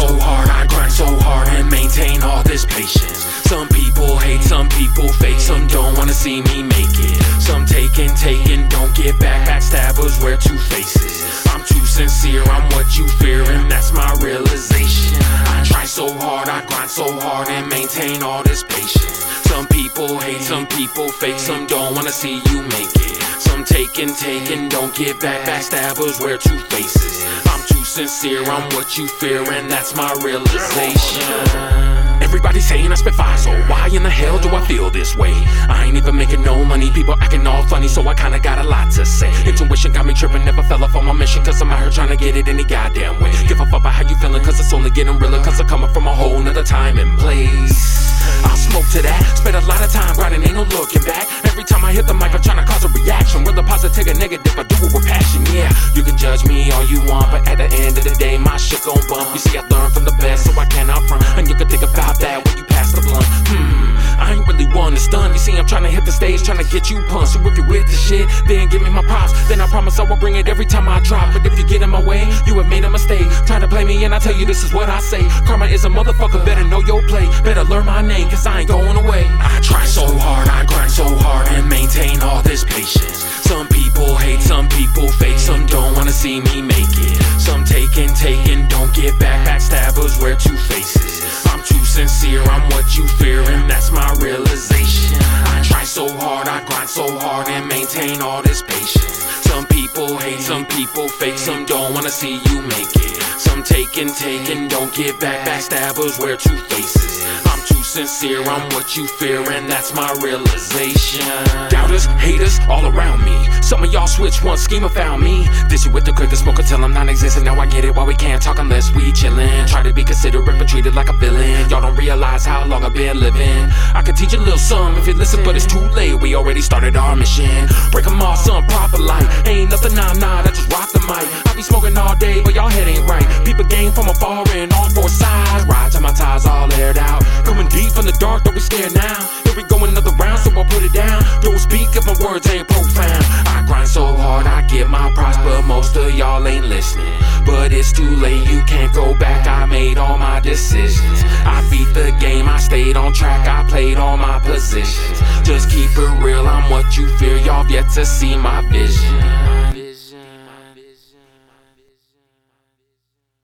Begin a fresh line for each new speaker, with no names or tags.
so hard, I grind so hard and maintain all this patience. Some people hate, some people fake, some don't wanna see me make it. Some taking, taking, don't get back. Backstabbers wear two faces. I'm too sincere, I'm what you fear, and that's my realization. I try so hard, I grind so hard and maintain all this patience. Some people hate, some people fake, some don't wanna see you make it. Some taking, taking, don't get back. Backstabbers wear two faces. Sincere, I'm what you fear, and that's my realization. Everybody saying I spit fire, so why in the hell do I feel this way? I ain't even making no money, people acting all funny, so I kinda got a lot to say. Intuition got me tripping, never fell off on my mission, cause I'm out here trying to get it any goddamn way. Give a fuck about how you feeling, cause it's only getting realer, cause I'm coming from a whole nother time and place. I'll smoke to that, spend a lot of time grinding, ain't no looking back. Every time I hit the mic, I'm trying to cause a reaction, whether positive or negative, I do it with passion, yeah. You can judge me you want, but at the end of the day, my shit gon' bump. You see, I learned from the best, so I cannot front, and you can think about that when you pass the blunt. Hmm, I ain't really one to stun. You see, I'm trying to hit the stage, trying to get you punched. So if you're with the shit, then give me my props. Then I promise I will bring it every time I drop. But if you get in my way, you have made a mistake. Try to play me, and I tell you this is what I say. Karma is a motherfucker, better know your play. Better learn my name, cause I ain't going away. I try so hard, I grind so hard, and maintain all this patience. Some people hate, some people fake, some don't wanna see me wear two faces. I'm too sincere, I'm what you fear, and that's my realization. I try so hard, I grind so hard, and maintain all this patience. Some people hate, some people fake, some don't wanna see you make it. Some taking, taking, don't get back. Backstabbers wear two faces. I'm too sincere, I'm what you fear, and that's my realization. Doubters, haters, all around me. Some of y'all switch one schema found me. This you with the quick, the smoke until I'm non existent. Now I get it, why we can't talk unless we chillin'. Try to be considerate, but treated like a villain. Y'all don't realize how long I've been living. I could teach a little something if you listen, but it's too late. We already started our mission. Break 'em all, some proper light. Ain't nothing I'm not, I just rock the mic. I be smoking all day, but y'all head ain't right. People game from afar and on four sides. Ride till my ties all aired out. Coming deep from the dark, don't be scared now. Here we go another round, so I'll put it down. Don't speak if my words ain't I get my props, but most of y'all ain't listening. But it's too late, you can't go back. I made all my decisions. I beat the game, I stayed on track, I played all my positions. Just keep it real, I'm what you fear. Y'all yet to see my vision.